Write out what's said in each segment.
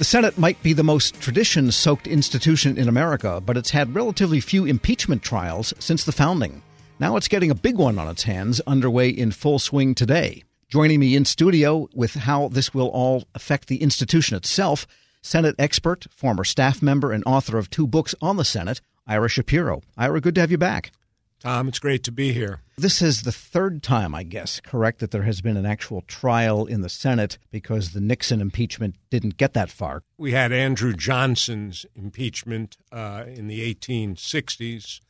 The Senate might be the most tradition soaked institution in America, but it's had relatively few impeachment trials since the founding. Now it's getting a big one on its hands, underway in full swing today. Joining me in studio with how this will all affect the institution itself, Senate expert, former staff member, and author of two books on the Senate, Ira Shapiro. Ira, good to have you back. Tom, it's great to be here. This is the third time, I guess, correct, that there has been an actual trial in the Senate because the Nixon impeachment didn't get that far. We had Andrew Johnson's impeachment uh, in the 1860s,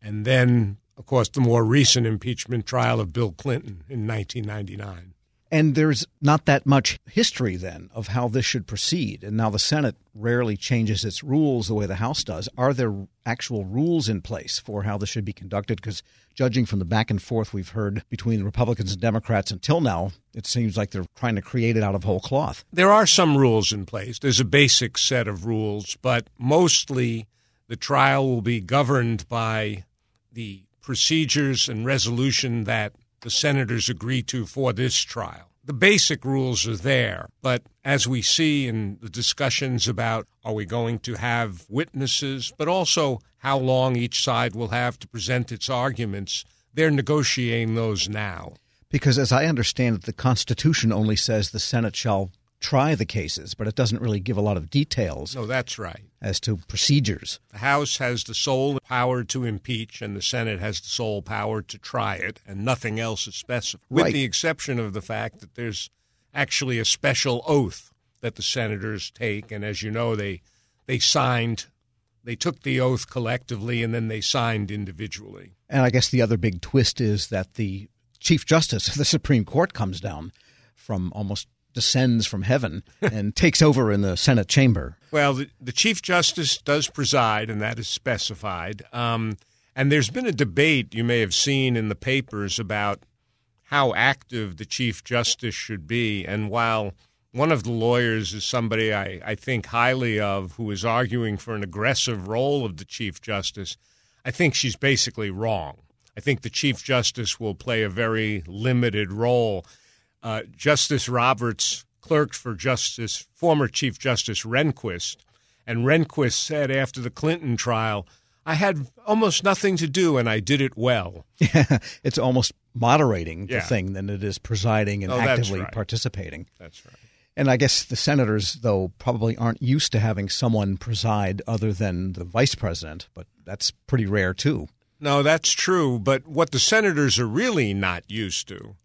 and then, of course, the more recent impeachment trial of Bill Clinton in 1999. And there's not that much history then of how this should proceed. And now the Senate rarely changes its rules the way the House does. Are there actual rules in place for how this should be conducted? Because judging from the back and forth we've heard between Republicans and Democrats until now, it seems like they're trying to create it out of whole cloth. There are some rules in place. There's a basic set of rules, but mostly the trial will be governed by the procedures and resolution that the senators agree to for this trial. The basic rules are there, but as we see in the discussions about are we going to have witnesses, but also how long each side will have to present its arguments, they're negotiating those now. Because as I understand it, the Constitution only says the Senate shall try the cases, but it doesn't really give a lot of details. No, that's right. As to procedures. The House has the sole power to impeach, and the Senate has the sole power to try it, and nothing else is specified, with right. the exception of the fact that there's actually a special oath that the senators take, and as you know, they they signed. They took the oath collectively and then they signed individually. And I guess the other big twist is that the Chief Justice of the Supreme Court comes down from almost descends from heaven and takes over in the Senate chamber. Well, the, the, Chief Justice does preside, and that is specified. Um, and there's been a debate you may have seen in the papers about how active the Chief Justice should be. And while one of the lawyers is somebody I, I think highly of who is arguing for an aggressive role of the Chief Justice, I think she's basically wrong. I think the Chief Justice will play a very limited role uh, Justice Roberts clerked for Justice former Chief Justice Rehnquist, and Rehnquist said after the Clinton trial, "I had almost nothing to do, and I did it well." Yeah, it's almost moderating the Yeah. thing than it is presiding and Oh, that's actively right. participating. That's right. And I guess the senators, though, probably aren't used to having someone preside other than the vice president, but that's pretty rare too. No, that's true. But what the senators are really not used to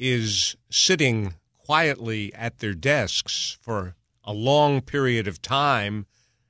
is sitting quietly at their desks for a long period of time.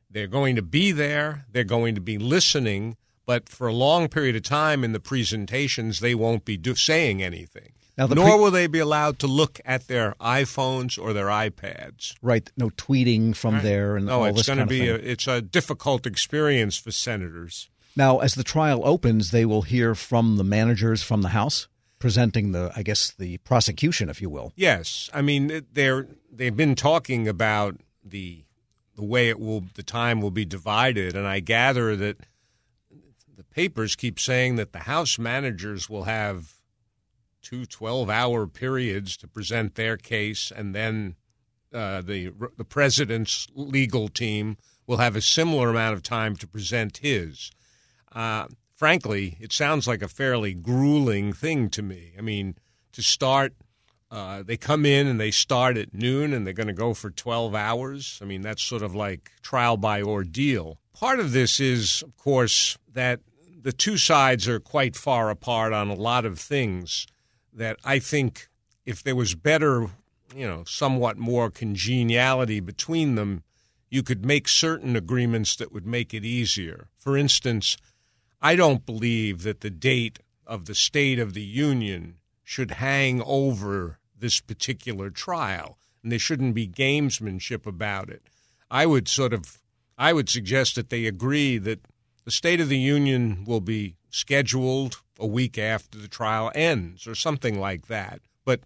They're going to be there, they're going to be listening, but for a long period of time in the presentations, they won't be do- saying anything. Now, Nor will they be allowed to look at their iPhones or their iPads. Right? No tweeting from there and No, all it's going to be a, it's a difficult experience for senators. Now, as the trial opens, they will hear from the managers from the House presenting the, I guess, the prosecution, if you will. Yes, I mean they're they've been talking about the the way it will the time will be divided, and I gather that the papers keep saying that the House managers will have two 12-hour periods to present their case, and then uh, the the president's legal team will have a similar amount of time to present his. Uh, frankly, it sounds like a fairly grueling thing to me. I mean, to start, uh, they come in and they start at noon and they're going to go for 12 hours. I mean, that's sort of like trial by ordeal. Part of this is, of course, that the two sides are quite far apart on a lot of things that I think if there was better, you know, somewhat more congeniality between them, you could make certain agreements that would make it easier. For instance, I don't believe that the date of the State of the Union should hang over this particular trial, and there shouldn't be gamesmanship about it. I would sort of, I would suggest that they agree that the State of the Union will be scheduled a week after the trial ends, or something like that. But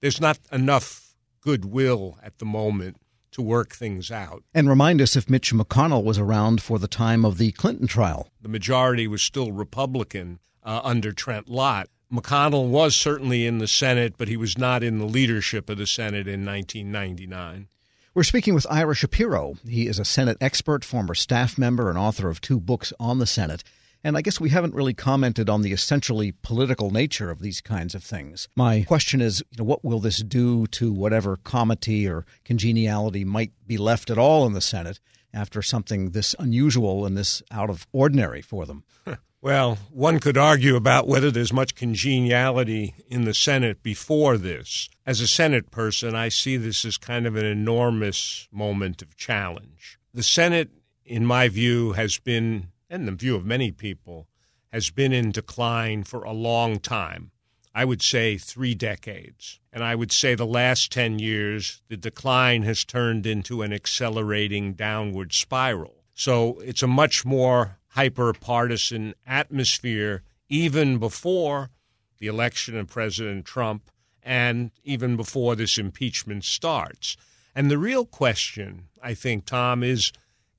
there's not enough goodwill at the moment to work things out. And remind us if Mitch McConnell was around for the time of the Clinton trial. the majority was still Republican uh, under Trent Lott. McConnell was certainly in the Senate, but he was not in the leadership of the Senate in 1999. We're speaking with Ira Shapiro. He is a Senate expert, former staff member, and author of two books on the Senate. And I guess we haven't really commented on the essentially political nature of these kinds of things. My question is, you know, what will this do to whatever comity or congeniality might be left at all in the Senate after something this unusual and this out of ordinary for them? Well, one could argue about whether there's much congeniality in the Senate before this. As a Senate person, I see this as kind of an enormous moment of challenge. The Senate, in my view, has been, and the view of many people, has been in decline for a long time. I would say three decades. And I would say the last 10 years, the decline has turned into an accelerating downward spiral. So it's a much more hyper partisan atmosphere even before the election of President Trump and even before this impeachment starts. And the real question, I think, Tom, is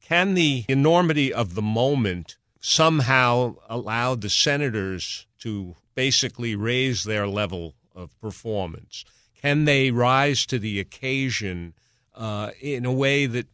can the enormity of the moment somehow allow the senators to basically raise their level of performance? Can they rise to the occasion uh, in a way that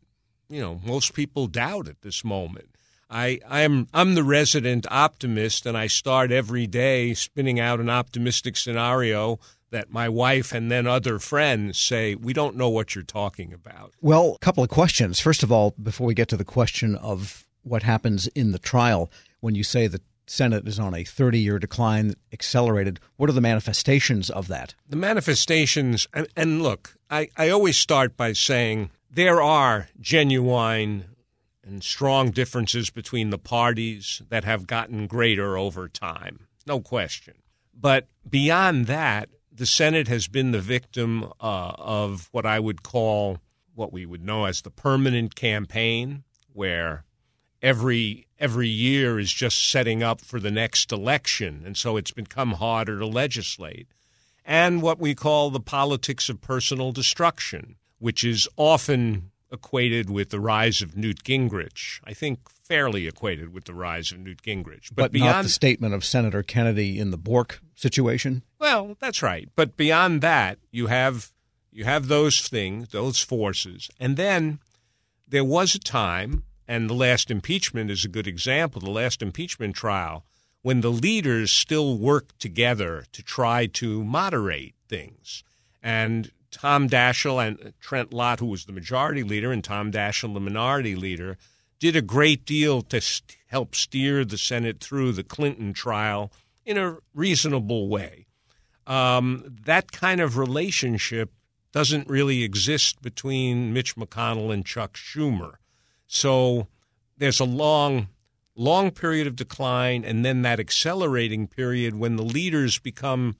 you know most people doubt at this moment? I, I'm I'm the resident optimist, and I start every day spinning out an optimistic scenario that my wife and then other friends say we don't know what you're talking about. Well, a couple of questions. First of all, before we get to the question of what happens in the trial, when you say the Senate is on a 30 year decline, accelerated, what are the manifestations of that? The manifestations, and, and look, I, I always start by saying there are genuine and strong differences between the parties that have gotten greater over time, no question. But beyond that, the Senate has been the victim uh, of what I would call what we would know as the permanent campaign, where every every year is just setting up for the next election, and so it's become harder to legislate. And what we call the politics of personal destruction, which is often equated with the rise of Newt Gingrich. I think fairly equated with the rise of Newt Gingrich. But, but beyond, not the statement of Senator Kennedy in the Bork situation? Well, that's right. But beyond that, you have you have those things, those forces. And then there was a time, and the last impeachment is a good example, the last impeachment trial, when the leaders still worked together to try to moderate things. And Tom Daschle and Trent Lott, who was the majority leader, and Tom Daschle, the minority leader, did a great deal to st- help steer the Senate through the Clinton trial in a reasonable way. Um, that kind of relationship doesn't really exist between Mitch McConnell and Chuck Schumer. So there's a long, long period of decline, and then that accelerating period when the leaders become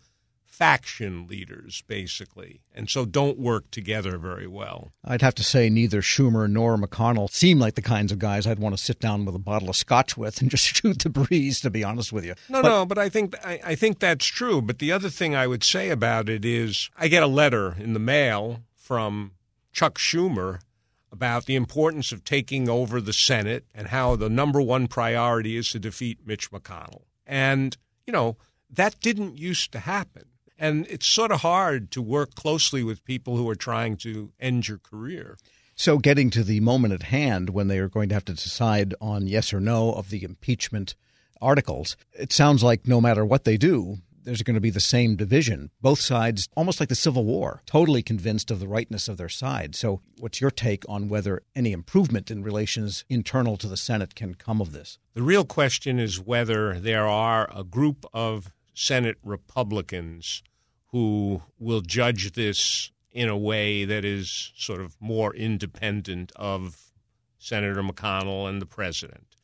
faction leaders, basically, and so don't work together very well. I'd have to say neither Schumer nor McConnell seem like the kinds of guys I'd want to sit down with a bottle of scotch with and just shoot the breeze. To be honest with you, no, but, no, but I think I, I think that's true. But the other thing I would say about it is, I get a letter in the mail from Chuck Schumer about the importance of taking over the Senate and how the number one priority is to defeat Mitch McConnell. And, you know, that didn't used to happen. And it's sort of hard to work closely with people who are trying to end your career. So, getting to the moment at hand when they are going to have to decide on yes or no of the impeachment articles, it sounds like no matter what they do, there's going to be the same division. Both sides, almost like the Civil War, totally convinced of the rightness of their side. So, what's your take on whether any improvement in relations internal to the Senate can come of this? The real question is whether there are a group of Senate Republicans who will judge this in a way that is sort of more independent of Senator McConnell and the president.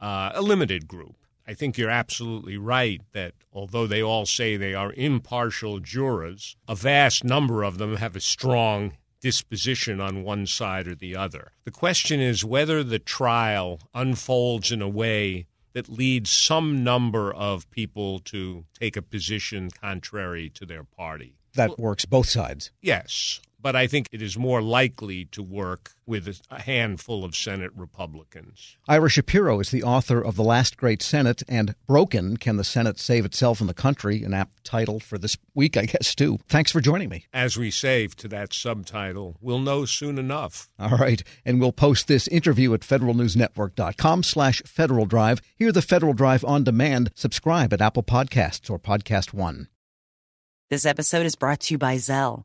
Uh, a limited group. I think you're absolutely right that although they all say they are impartial jurors, a vast number of them have a strong disposition on one side or the other. The question is whether the trial unfolds in a way that leads some number of people to take a position contrary to their party. That works both sides. Yes. But I think it is more likely to work with a handful of Senate Republicans. Ira Shapiro is the author of The Last Great Senate and Broken Can the Senate Save Itself and the Country? An apt title for this week, I guess, too. Thanks for joining me. As we save to that subtitle, we'll know soon enough. All right. And we'll post this interview at federalnewsnetwork.com slash Federal Drive. Hear the Federal Drive on demand. Subscribe at Apple Podcasts or Podcast One. This episode is brought to you by Zelle.